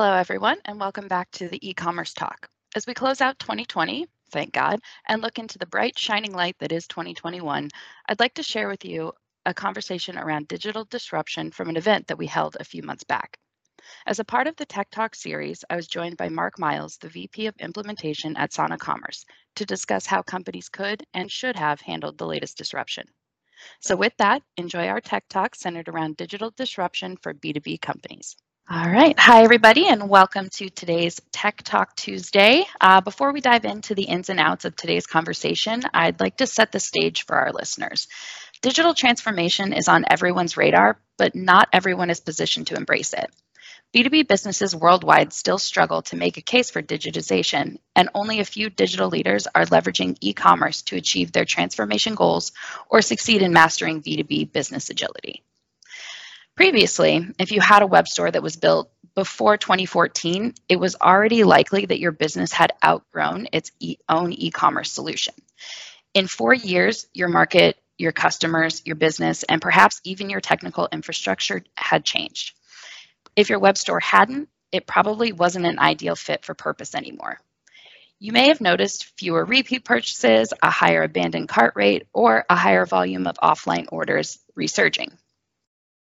Hello, everyone, and welcome back to the e-commerce talk. As we close out 2020, thank God, and look into the bright, shining light that is 2021, I'd like to share with you a conversation around digital disruption from an event that we held a few months back. As a part of the Tech Talk series, I was joined by Mark Miles, the VP of Implementation at Sana Commerce, to discuss how companies could and should have handled the latest disruption. So with that, enjoy our Tech Talk centered around digital disruption for B2B companies. All right. Hi, everybody, and welcome to today's Tech Talk Tuesday. Uh, before we dive into the ins and outs of today's conversation, I'd like to set the stage for our listeners. Digital transformation is on everyone's radar, but not everyone is positioned to embrace it. B2B businesses worldwide still struggle to make a case for digitization, and only a few digital leaders are leveraging e commerce to achieve their transformation goals or succeed in mastering B2B business agility. Previously, if you had a web store that was built before 2014, it was already likely that your business had outgrown its e- own e commerce solution. In four years, your market, your customers, your business, and perhaps even your technical infrastructure had changed. If your web store hadn't, it probably wasn't an ideal fit for purpose anymore. You may have noticed fewer repeat purchases, a higher abandoned cart rate, or a higher volume of offline orders resurging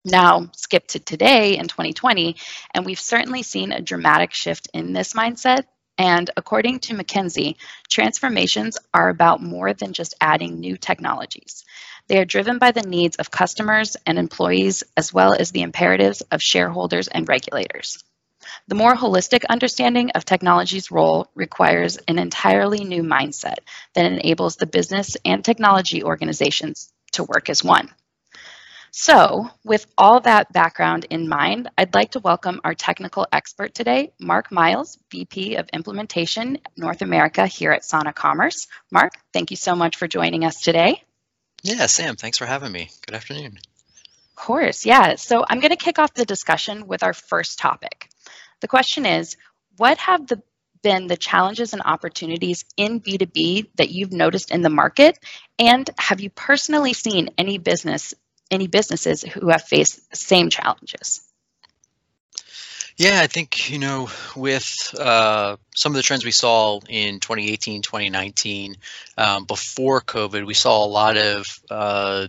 now skip to today in 2020, and we've certainly seen a dramatic shift in this mindset. And according to McKinsey, transformations are about more than just adding new technologies. They are driven by the needs of customers and employees, as well as the imperatives of shareholders and regulators. The more holistic understanding of technology's role requires an entirely new mindset that enables the business and technology organizations to work as one. So, with all that background in mind, I'd like to welcome our technical expert today, Mark Miles, VP of Implementation North America here at Sana Commerce. Mark, thank you so much for joining us today. Yeah, Sam, thanks for having me. Good afternoon. Of course, yeah. So, I'm going to kick off the discussion with our first topic. The question is What have the been the challenges and opportunities in B2B that you've noticed in the market? And have you personally seen any business any businesses who have faced the same challenges? Yeah, I think, you know, with uh, some of the trends we saw in 2018, 2019, um, before COVID, we saw a lot of uh,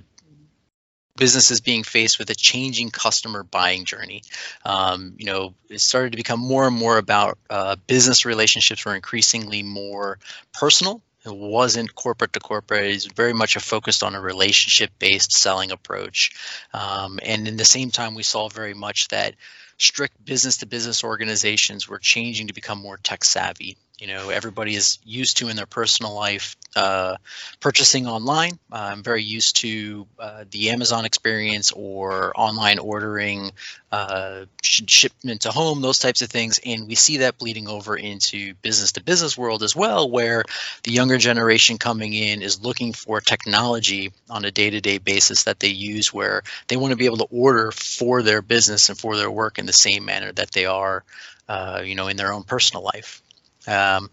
businesses being faced with a changing customer buying journey. Um, you know, it started to become more and more about uh, business relationships were increasingly more personal wasn't corporate to corporate. It's very much a focused on a relationship based selling approach. Um, and in the same time, we saw very much that strict business to business organizations were changing to become more tech savvy you know everybody is used to in their personal life uh, purchasing online. I'm very used to uh, the amazon experience or online ordering uh, shipment to home those types of things. And we see that bleeding over into business to business world as well where the younger generation coming in is looking for technology on a day-to-day basis that they use where they want to be able to order for their business and for their work in the same manner that they are uh, you know in their own personal life um,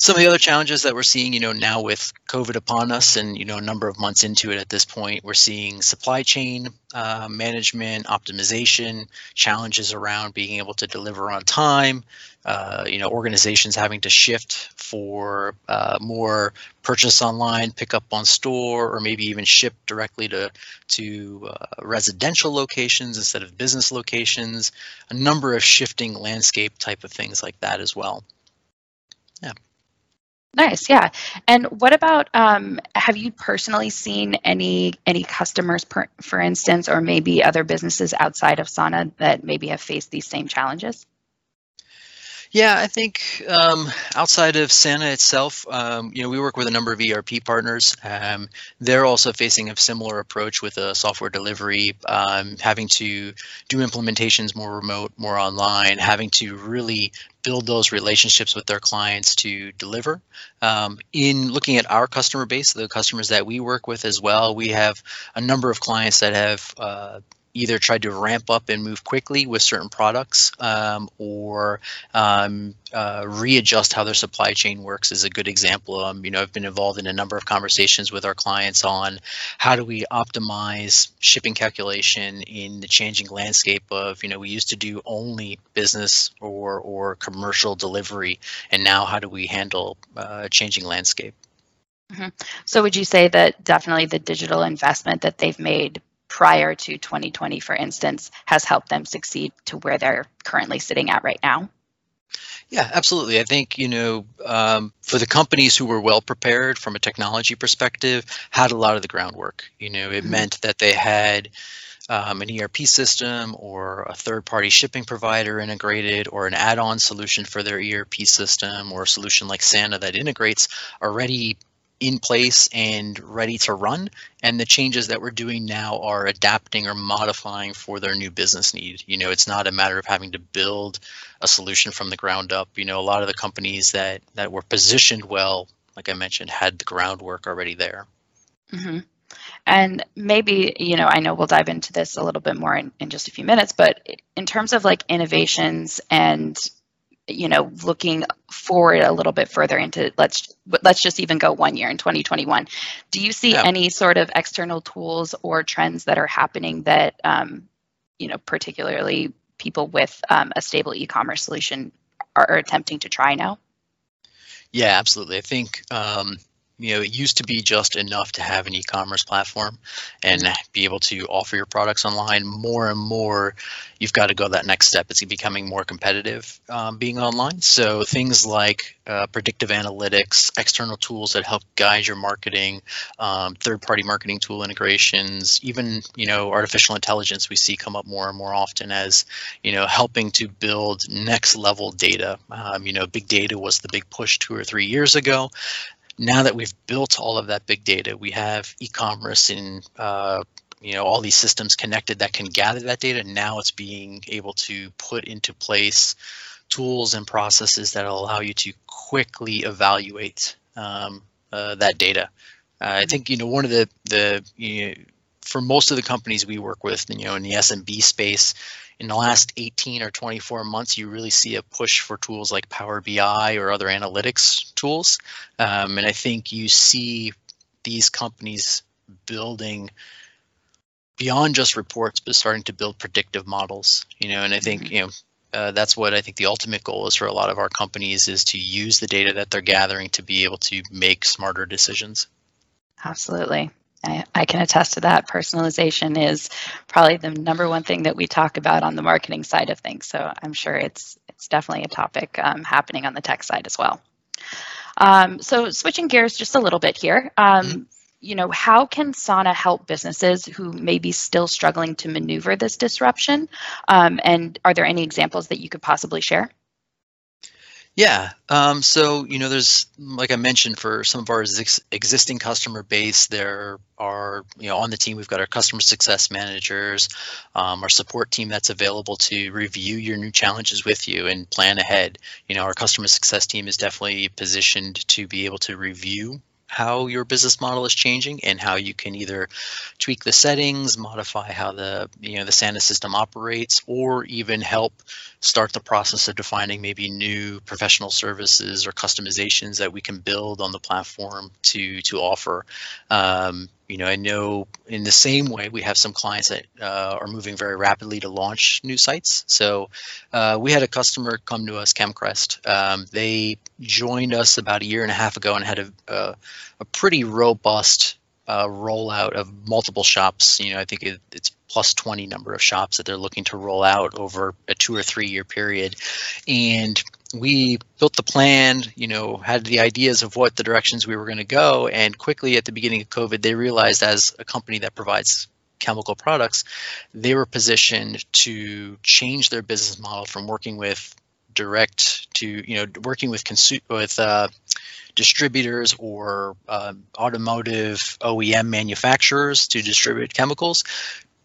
some of the other challenges that we're seeing, you know, now with COVID upon us and, you know, a number of months into it at this point, we're seeing supply chain uh, management, optimization, challenges around being able to deliver on time, uh, you know, organizations having to shift for uh, more purchase online, pick up on store, or maybe even ship directly to, to uh, residential locations instead of business locations, a number of shifting landscape type of things like that as well. Nice, yeah. And what about um, have you personally seen any any customers, per, for instance, or maybe other businesses outside of Sana that maybe have faced these same challenges? Yeah, I think um, outside of Sana itself, um, you know, we work with a number of ERP partners. Um, they're also facing a similar approach with a software delivery, um, having to do implementations more remote, more online, having to really build those relationships with their clients to deliver. Um, in looking at our customer base, the customers that we work with as well, we have a number of clients that have uh, either tried to ramp up and move quickly with certain products um, or um, uh, readjust how their supply chain works is a good example. Um, you know, I've been involved in a number of conversations with our clients on how do we optimize shipping calculation in the changing landscape of, you know, we used to do only business or, or commercial delivery, and now how do we handle uh, a changing landscape? Mm-hmm. So, would you say that definitely the digital investment that they've made prior to 2020, for instance, has helped them succeed to where they're currently sitting at right now? Yeah, absolutely. I think, you know, um, for the companies who were well prepared from a technology perspective, had a lot of the groundwork. You know, it mm-hmm. meant that they had um, an ERP system or a third party shipping provider integrated or an add on solution for their ERP system or a solution like Sana that integrates already in place and ready to run. And the changes that we're doing now are adapting or modifying for their new business need. You know, it's not a matter of having to build a solution from the ground up. You know, a lot of the companies that that were positioned well, like I mentioned, had the groundwork already there. Mm-hmm. And maybe, you know, I know we'll dive into this a little bit more in, in just a few minutes, but in terms of like innovations and you know looking forward a little bit further into let's let's just even go one year in 2021 do you see yeah. any sort of external tools or trends that are happening that um, you know particularly people with um, a stable e-commerce solution are, are, attempting to try now? Yeah absolutely. I think um, you know, it used to be just enough to have an e-commerce platform and be able to offer your products online. More and more, you've got to go that next step. It's becoming more competitive um, being online. So things like uh, predictive analytics, external tools that help guide your marketing, um, third-party marketing tool integrations, even you know artificial intelligence we see come up more and more often as you know helping to build next-level data. Um, you know, big data was the big push two or three years ago now that we've built all of that big data, we have e-commerce and uh, you know all these systems connected that can gather that data. Now it's being able to put into place tools and processes that allow you to quickly evaluate um, uh, that data. Uh, I think you know one of the the you know, for most of the companies we work with, you know, in the SMB space, in the last 18 or 24 months, you really see a push for tools like Power BI or other analytics tools. Um, and I think you see these companies building beyond just reports, but starting to build predictive models. You know, and I think mm-hmm. you know uh, that's what I think the ultimate goal is for a lot of our companies is to use the data that they're gathering to be able to make smarter decisions. Absolutely. I, I, can attest to that. Personalization is probably the number one thing that we talk about on the marketing side of things. So I'm sure it's it's definitely a topic um, happening on the tech side as well. Um, so switching gears just a little bit here. Um, mm-hmm. You know, how can Sana help businesses who may be still struggling to maneuver this disruption? Um, and are there any examples that you could possibly share? Yeah. Um, so, you know, there's, like I mentioned, for some of our ex- existing customer base, there are, you know, on the team, we've got our customer success managers, um, our support team that's available to review your new challenges with you and plan ahead. You know, our customer success team is definitely positioned to be able to review how your business model is changing and how you can either tweak the settings, modify how the you know the Sana system operates, or even help start the process of defining maybe new professional services or customizations that we can build on the platform to to offer. Um, you know, I know in the same way we have some clients that uh, are moving very rapidly to launch new sites. So uh, we had a customer come to us, ChemCrest. Um, they joined us about a year and a half ago and had a, a, a pretty robust uh, rollout of multiple shops. You know, I think it, it's plus 20 number of shops that they're looking to roll out over a two or three year period. And we built the plan, you know, had the ideas of what the directions we were going to go. And quickly at the beginning of COVID, they realized as a company that provides chemical products, they were positioned to change their business model from working with direct to, you know, working with consu- with uh, distributors or uh, automotive OEM manufacturers to distribute chemicals,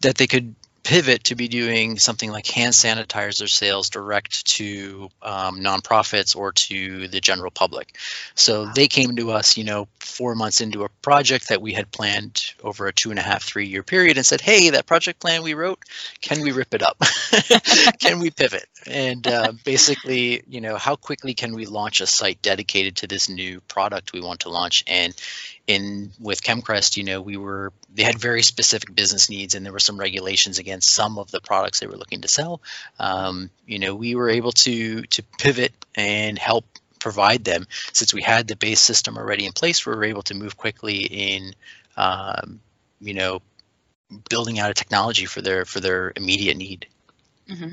that they could pivot to be doing something like hand sanitizer sales direct to um, nonprofits or to the general public. So they came to us, you know, four months into a project that we had planned over a two and a half, three year period and said, hey, that project plan we wrote, can we rip it up? can we pivot? And uh, basically, you know, how quickly can we launch a site dedicated to this new product we want to launch? And in with Chemcrest, you know, we were they had very specific business needs, and there were some regulations against some of the products they were looking to sell. Um, you know, we were able to to pivot and help provide them since we had the base system already in place. We were able to move quickly in, um, you know, building out a technology for their for their immediate need. Mm-hmm.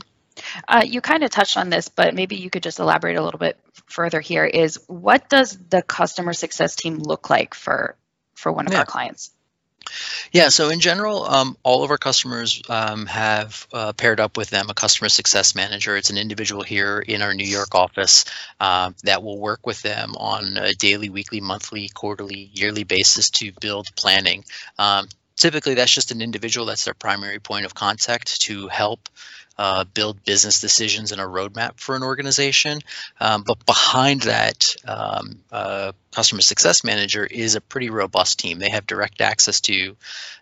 Uh, you kind of touched on this, but maybe you could just elaborate a little bit further here. Is what does the customer success team look like for for one of yeah. our clients? Yeah, so in general, um, all of our customers um, have uh, paired up with them a customer success manager. It's an individual here in our New York office uh, that will work with them on a daily, weekly, monthly, quarterly, yearly basis to build planning. Um, typically, that's just an individual that's their primary point of contact to help uh, build business decisions and a roadmap for an organization. Um, but behind that, um, uh, customer success manager is a pretty robust team. They have direct access to,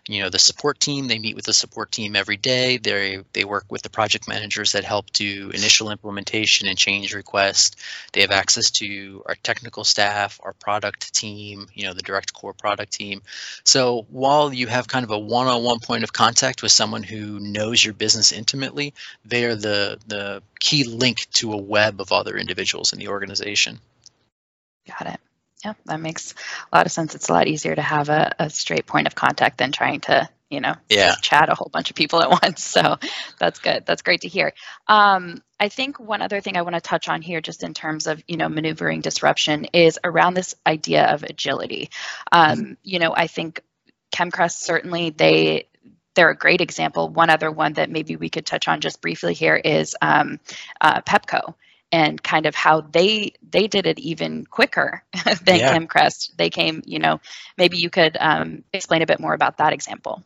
you know, the support team. They meet with the support team every day. They they work with the project managers that help do initial implementation and change requests. They have access to our technical staff, our product team, you know, the direct core product team. So while you have kind of a one-on-one point of contact with someone who knows your business intimately, they are the the key link to a web of other individuals in the organization. Got it. Yeah, that makes a lot of sense. It's a lot easier to have a, a straight point of contact than trying to, you know, yeah. chat a whole bunch of people at once. So that's good. That's great to hear. Um, I think one other thing I want to touch on here, just in terms of, you know, maneuvering disruption, is around this idea of agility. Um. You know, I think Chemcrest certainly they they're a great example. One other one that maybe we could touch on just briefly here is um, uh, Pepco and kind of how they they did it even quicker than yeah. Chemcrest. They came, you know, maybe you could um, explain a bit more about that example.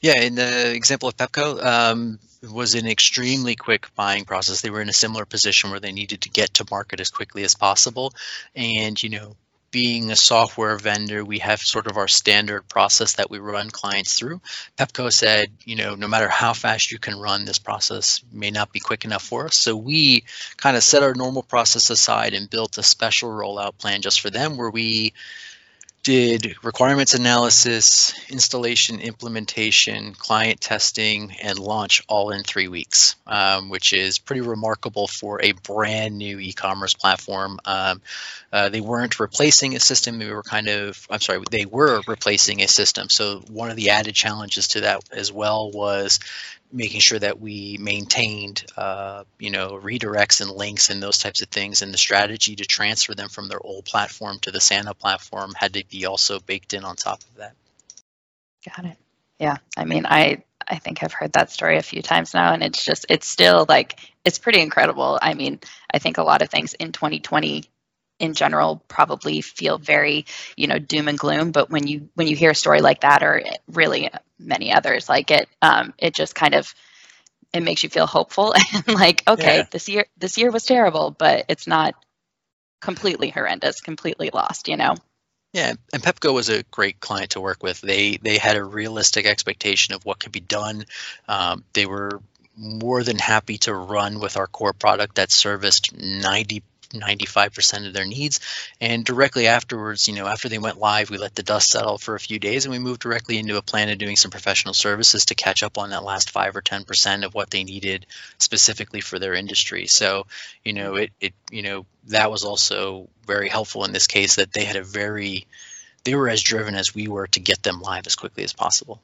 Yeah, in the example of Pepco, um, was an extremely quick buying process. They were in a similar position where they needed to get to market as quickly as possible, and you know, being a software vendor, we have sort of our standard process that we run clients through. Pepco said, you know, no matter how fast you can run, this process may not be quick enough for us. So we kind of set our normal process aside and built a special rollout plan just for them where we did requirements analysis, installation, implementation, client testing, and launch all in three weeks, um, which is pretty remarkable for a brand new e-commerce platform. Um, uh, they weren't replacing a system; they were kind of, I'm sorry, they were replacing a system. So one of the added challenges to that as well was making sure that we maintained, uh, you know, redirects and links and those types of things, and the strategy to transfer them from their old platform to the Sana platform had to be also baked in on top of that. Got it. Yeah, I mean, I I think I've heard that story a few times now, and it's just it's still like it's pretty incredible. I mean, I think a lot of things in 2020 in general probably feel very you know doom and gloom but when you when you hear a story like that or really many others like it um, it just kind of it makes you feel hopeful and like okay yeah. this year this year was terrible but it's not completely horrendous completely lost you know yeah, and Pepco was a great client to work with. They they had a realistic expectation of what could be done. Um, they were more than happy to run with our core product that serviced 90 95% of their needs. And directly afterwards, you know, after they went live, we let the dust settle for a few days and we moved directly into a plan of doing some professional services to catch up on that last five or 10% of what they needed specifically for their industry. So, you know, it, it, you know, that was also very helpful in this case that they had a very, they were as driven as we were to get them live as quickly as possible.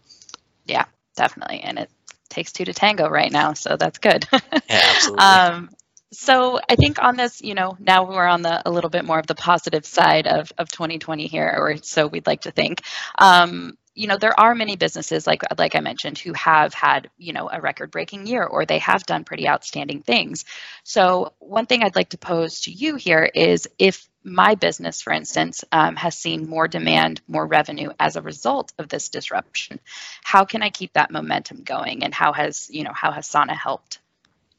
Yeah, definitely. And it takes two to tango right now, so that's good. yeah, absolutely. um, so I think on this, you know, now we're on the a little bit more of the positive side of, of 2020 here, or so we'd like to think. Um, you know there are many businesses like like i mentioned who have had you know a record breaking year or they have done pretty outstanding things so one thing i'd like to pose to you here is if my business for instance um, has seen more demand more revenue as a result of this disruption how can i keep that momentum going and how has you know how has sana helped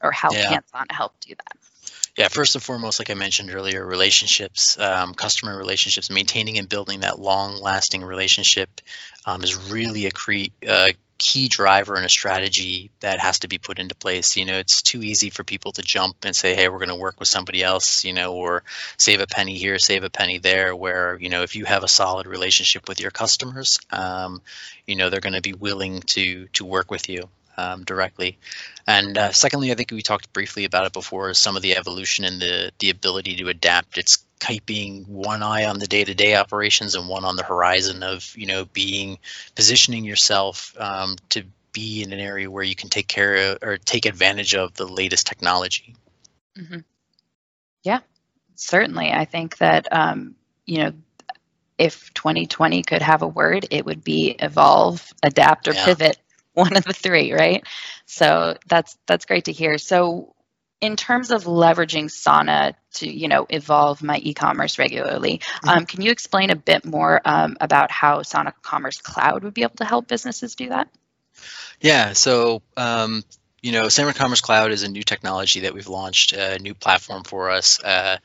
or how Yeah. can sana help do that Yeah, first and foremost, like I mentioned earlier, relationships, um, customer relationships, maintaining and building that long-lasting relationship um, is really a cre- uh, key driver and a strategy that has to be put into place. You know, it's too easy for people to jump and say, "Hey, we're going to work with somebody else," you know, or save a penny here, save a penny there. Where you know, if you have a solid relationship with your customers, um, you know, they're going to be willing to to work with you um, directly. And uh, secondly, I think we talked briefly about it before, is some of the evolution and the the ability to adapt. It's keeping one eye on the day-to-day operations and one on the horizon of you know being positioning yourself um, to be in an area where you can take care of or take advantage of the latest technology. hmm Yeah, certainly. I think that um, you know, if 2020 could have a word, it would be evolve, adapt, or Yeah. pivot. One of the three, right? So that's that's great to hear. So in terms of leveraging Sana to you know evolve my e-commerce regularly, um, can you explain a bit more um, about how Sana Commerce Cloud would be able to help businesses do that? Yeah, so um, you know, Sana Commerce Cloud is a new technology that we've launched, a new platform for us. Uh,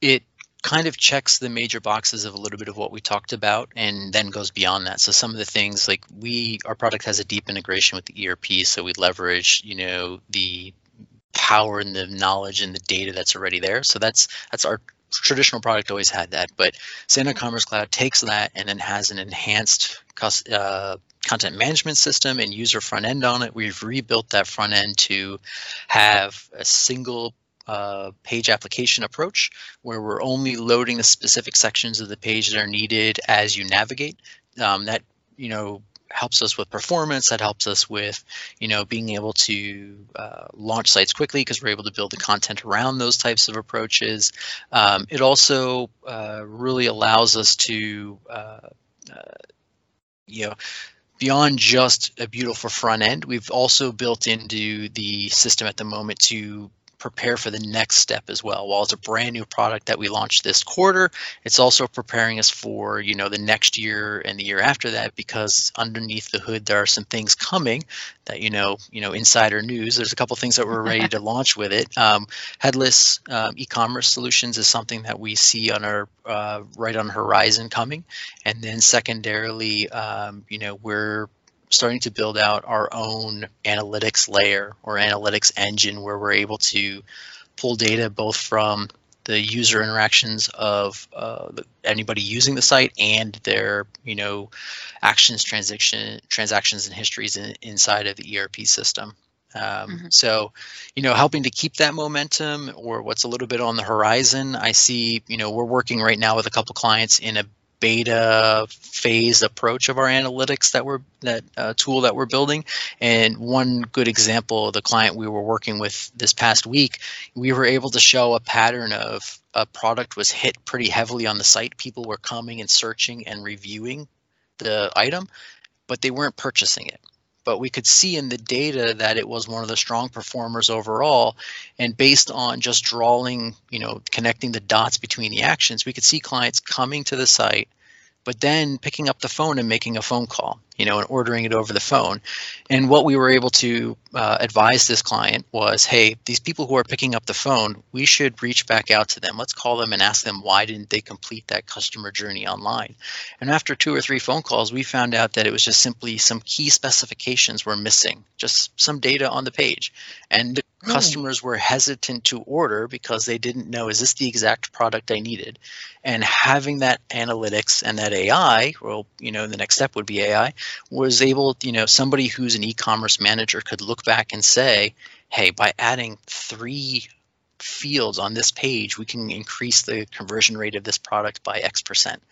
it kind of checks the major boxes of a little bit of what we talked about and then goes beyond that. So some of the things like we our product has a deep integration with the ERP, so we leverage, you know, the power and the knowledge and the data that's already there. So that's that's our traditional product always had that, but Sana Commerce Cloud takes that and then has an enhanced uh, content management system and user front end on it. We've rebuilt that front end to have a single uh, page application approach where we're only loading the specific sections of the page that are needed as you navigate. Um, that you know helps us with performance. That helps us with you know being able to uh, launch sites quickly because we're able to build the content around those types of approaches. Um, it also uh, really allows us to uh, uh, you know beyond just a beautiful front end, we've also built into the system at the moment to prepare for the next step as well. While it's a brand new product that we launched this quarter, it's also preparing us for, you know, the next year and the year after that because underneath the hood there are some things coming that you know, you know, insider news. There's a couple things that we're ready to launch with it. Um, headless um, e-commerce solutions is something that we see on our uh, right on horizon coming, and then secondarily, um, you know, we're starting to build out our own analytics layer or analytics engine where we're able to pull data both from the user interactions of uh, anybody using the site and their you know actions transaction transactions and histories in, inside of the erp system um, mm-hmm. so you know helping to keep that momentum or what's a little bit on the horizon i see you know we're working right now with a couple clients in a beta phase approach of our analytics that we're that uh, tool that we're building. And one good example the client we were working with this past week we were able to show a pattern of a product was hit pretty heavily on the site. People were coming and searching and reviewing the item but they weren't purchasing it but we could see in the data that it was one of the strong performers overall. And based on just drawing you know connecting the dots between the actions we could see clients coming to the site but then picking up the phone and making a phone call you know and ordering it over the phone. And what we were able to uh, advise this client was hey these people who are picking up the phone we should reach back out to them. Let's call them and ask them why didn't they complete that customer journey online. And after two or three phone calls we found out that it was just simply some key specifications were missing just some data on the page. And the? Hmm. customers were hesitant to order because they didn't know is this the exact product i needed? And having that analytics and that ai well you know the next step would be ai was able you know somebody who's an e-commerce manager could look back and say hey by adding three fields on this page, we can increase the conversion rate of this product by X percent.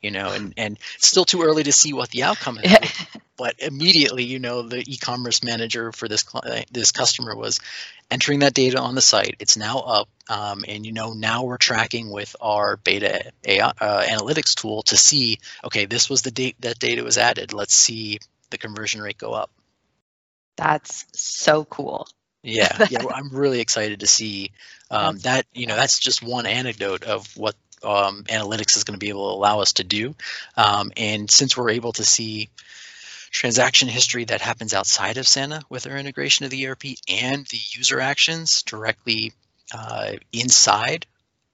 You know, and and it's still too early to see what the outcome is. but immediately, you know, the e-commerce manager for this client, this customer was entering that data on the site. It's now up, um, and you know, now we're tracking with our beta AI, uh, analytics tool to see, okay, this was the date that data was added. Let's see the conversion rate go up. That's so cool. Yeah, yeah, I'm really excited to see um, that. You know, that's just one anecdote of what um, analytics is going to be able to allow us to do. Um, and since we're able to see transaction history that happens outside of Sana with our integration of the ERP and the user actions directly uh, inside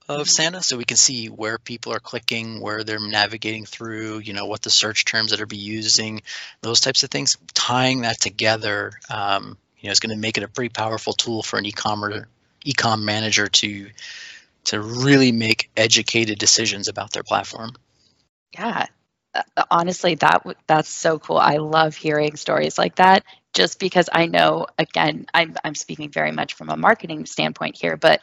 of mm-hmm. So we can see where people are clicking, where they're navigating through, you know, what the search terms that are be using, those types of things. Tying that together, um, you know, is going to make it a pretty powerful tool for an e-commerce e-com manager to to really make educated decisions about their platform. Yeah, uh, honestly, that that's so cool. I love hearing stories like that. Just because I know, again, I'm I'm speaking very much from a marketing standpoint here, but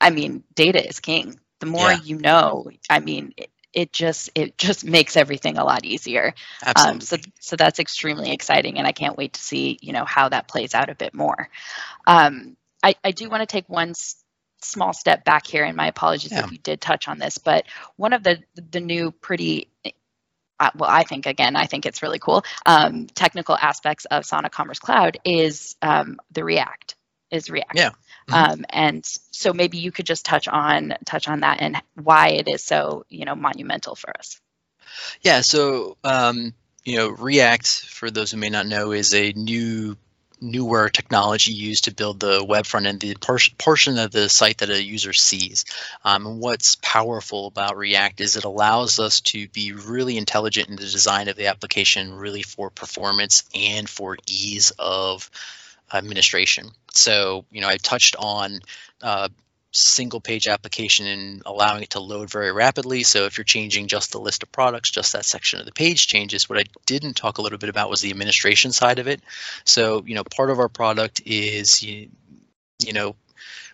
I mean, data is king. The more yeah. you know, I mean, it, it, just it just makes everything a lot easier. Absolutely. Um, so so that's extremely exciting, and I can't wait to see you know how that plays out a bit more. Um, I, I do want to take one small step back here, and my apologies yeah. if you did touch on this, but one of the the new pretty uh, well, I think again, I think it's really cool. Um, technical aspects of Sana Commerce Cloud is um, the React is React. Yeah. Mm-hmm. Um, and so maybe you could just touch on touch on that and why it is so you know monumental for us. Yeah. So um, you know, React, for those who may not know, is a new newer technology used to build the web front end, the por- portion of the site that a user sees. Um, and what's powerful about React is it allows us to be really intelligent in the design of the application, really for performance and for ease of administration. So, you know, I touched on uh, single page application and allowing it to load very rapidly. So if you're changing just the list of products, just that section of the page changes. What I didn't talk a little bit about was the administration side of it. So, you know, part of our product is, you, you know,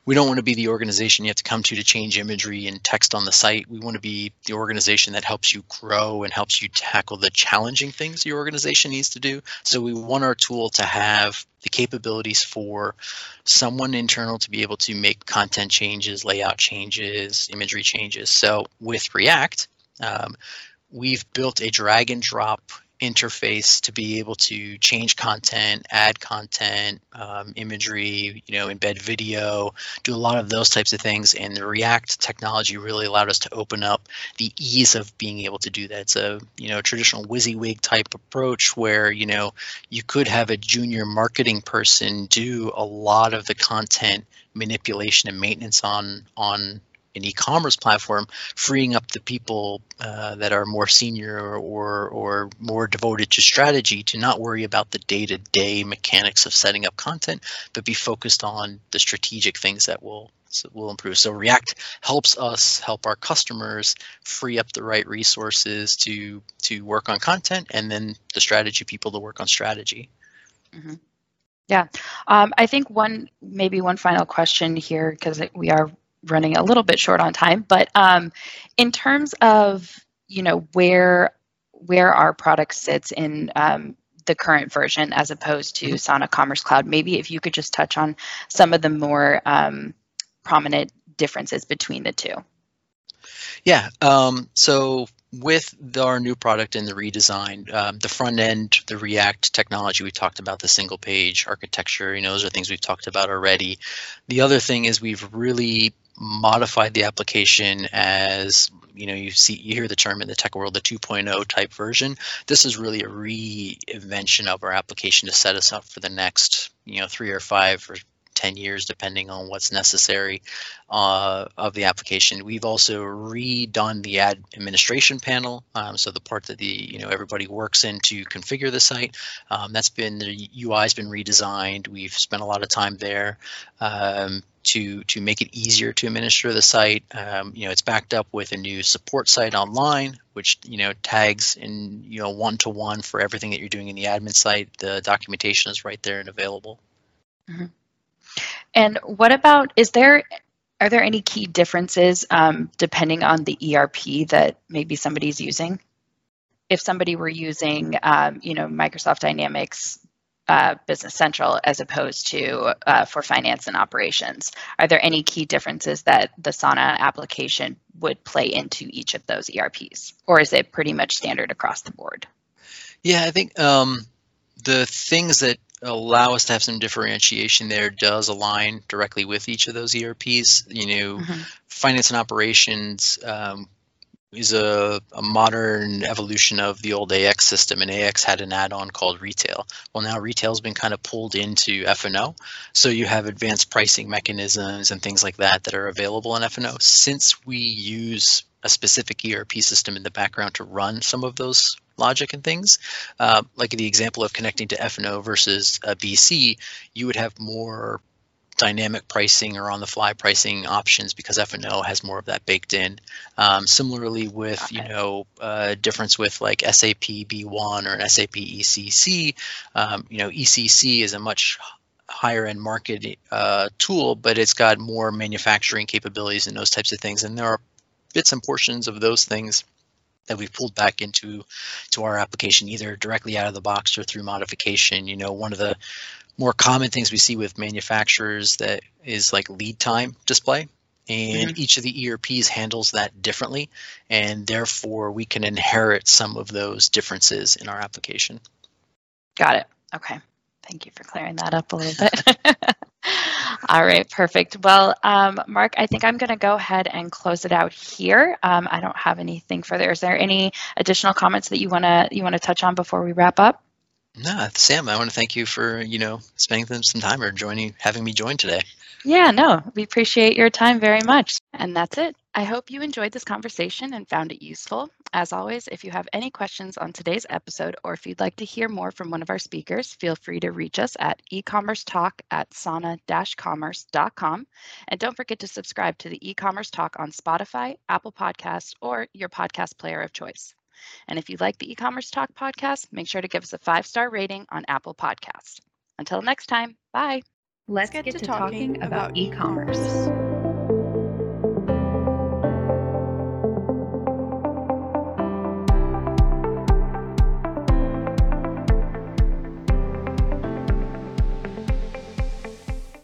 we don't want to be the organization you have to come to to change imagery and text on the site. We want to be the organization that helps you grow and helps you tackle the challenging things your organization needs to do. So we want our tool to have the capabilities for someone internal to be able to make content changes, layout changes, imagery changes. So with React, um, we've built a drag and drop interface to be able to change content, add content, um, imagery, you know, embed video, do a lot of those types of things. And the React technology really allowed us to open up the ease of being able to do that. It's a you know traditional WYSIWYG type approach where you know you could have a junior marketing person do a lot of the content manipulation and maintenance on on an e-commerce platform, freeing up the people uh, that are more senior or or more devoted to strategy to not worry about the day-to-day mechanics of setting up content, but be focused on the strategic things that will will improve. So React helps us help our customers free up the right resources to to work on content, and then the strategy people to work on strategy. Mm-hmm. Yeah, um, I think one maybe one final question here because we are running a little bit short on time, but um, in terms of you know where where our product sits in um, the current version as opposed to mm-hmm. Sana Commerce Cloud, maybe if you could just touch on some of the more um, prominent differences between the two. Yeah. Um, so with our new product and the redesign, um, the front end, the React technology, we talked about the single page architecture, you know, those are things we've talked about already. The other thing is we've really modified the application as you know you see you hear the term in the tech world the 2.0 type version. This is really a reinvention of our application to set us up for the next you know three or five or 10 years, depending on what's necessary uh, of the application. We've also redone the ad administration panel, um, so the part that the you know everybody works in to configure the site. Um, that's been the UI has been redesigned. We've spent a lot of time there. Um, to to make it easier to administer the site. Um, you know, it's backed up with a new support site online, which you know tags in you know one to one for everything that you're doing in the admin site. The documentation is right there and available. Mm-hmm. And what about, is there Are there any key differences um, depending on the ERP that maybe somebody's using? If somebody were using, um, you know, Microsoft Dynamics uh, Business Central as opposed to uh, for finance and operations, are there any key differences that the Sana application would play into each of those ERPs, or is it pretty much standard across the board? Yeah, I think um, the things that allow us to have some differentiation there does align directly with each of those ERPs. You know, mm-hmm. finance and operations um, is a, a, modern evolution of the old AX system, and AX had an add-on called Retail. Well, now Retail's been kind of pulled into F&O, so you have advanced pricing mechanisms and things like that that are available in F&O. Since we use a specific ERP system in the background to run some of those logic and things. Uh, like the example of connecting to F&O versus BC, you would have more dynamic pricing or on the fly pricing options because F&O has more of that baked in. Um, similarly with, okay. you know, uh, difference with like SAP B1 or an SAP ECC, um, you know, ECC is a much higher end market uh, tool, but it's got more manufacturing capabilities and those types of things. And there are bits and portions of those things that we've pulled back into to our application either directly out of the box or through modification. You know one of the more common things we see with manufacturers that is like lead time display. And mm-hmm. each of the ERPs handles that differently and therefore we can inherit some of those differences in our application. Got it. Okay thank you for clearing that up a little bit All right, perfect. Well, um, Mark, I think I'm going to go ahead and close it out here. Um, I don't have anything further. Is there any additional comments that you want to you want to touch on before we wrap up? No, Sam, I want to thank you for you know spending some time or joining, having me join today. Yeah, no, we appreciate your time very much. And that's it. I hope you enjoyed this conversation and found it useful. As always, if you have any questions on today's episode or if you'd like to hear more from one of our speakers, feel free to reach us at e-commerce talk at sana-commerce.com. And don't forget to subscribe to the e-commerce talk on Spotify, Apple Podcasts, or your podcast player of choice. And if you like the e-commerce talk podcast, make sure to give us a five-star rating on Apple Podcasts. Until next time, bye. Let's, Let's get, get, to, talking, talking about, about e-commerce.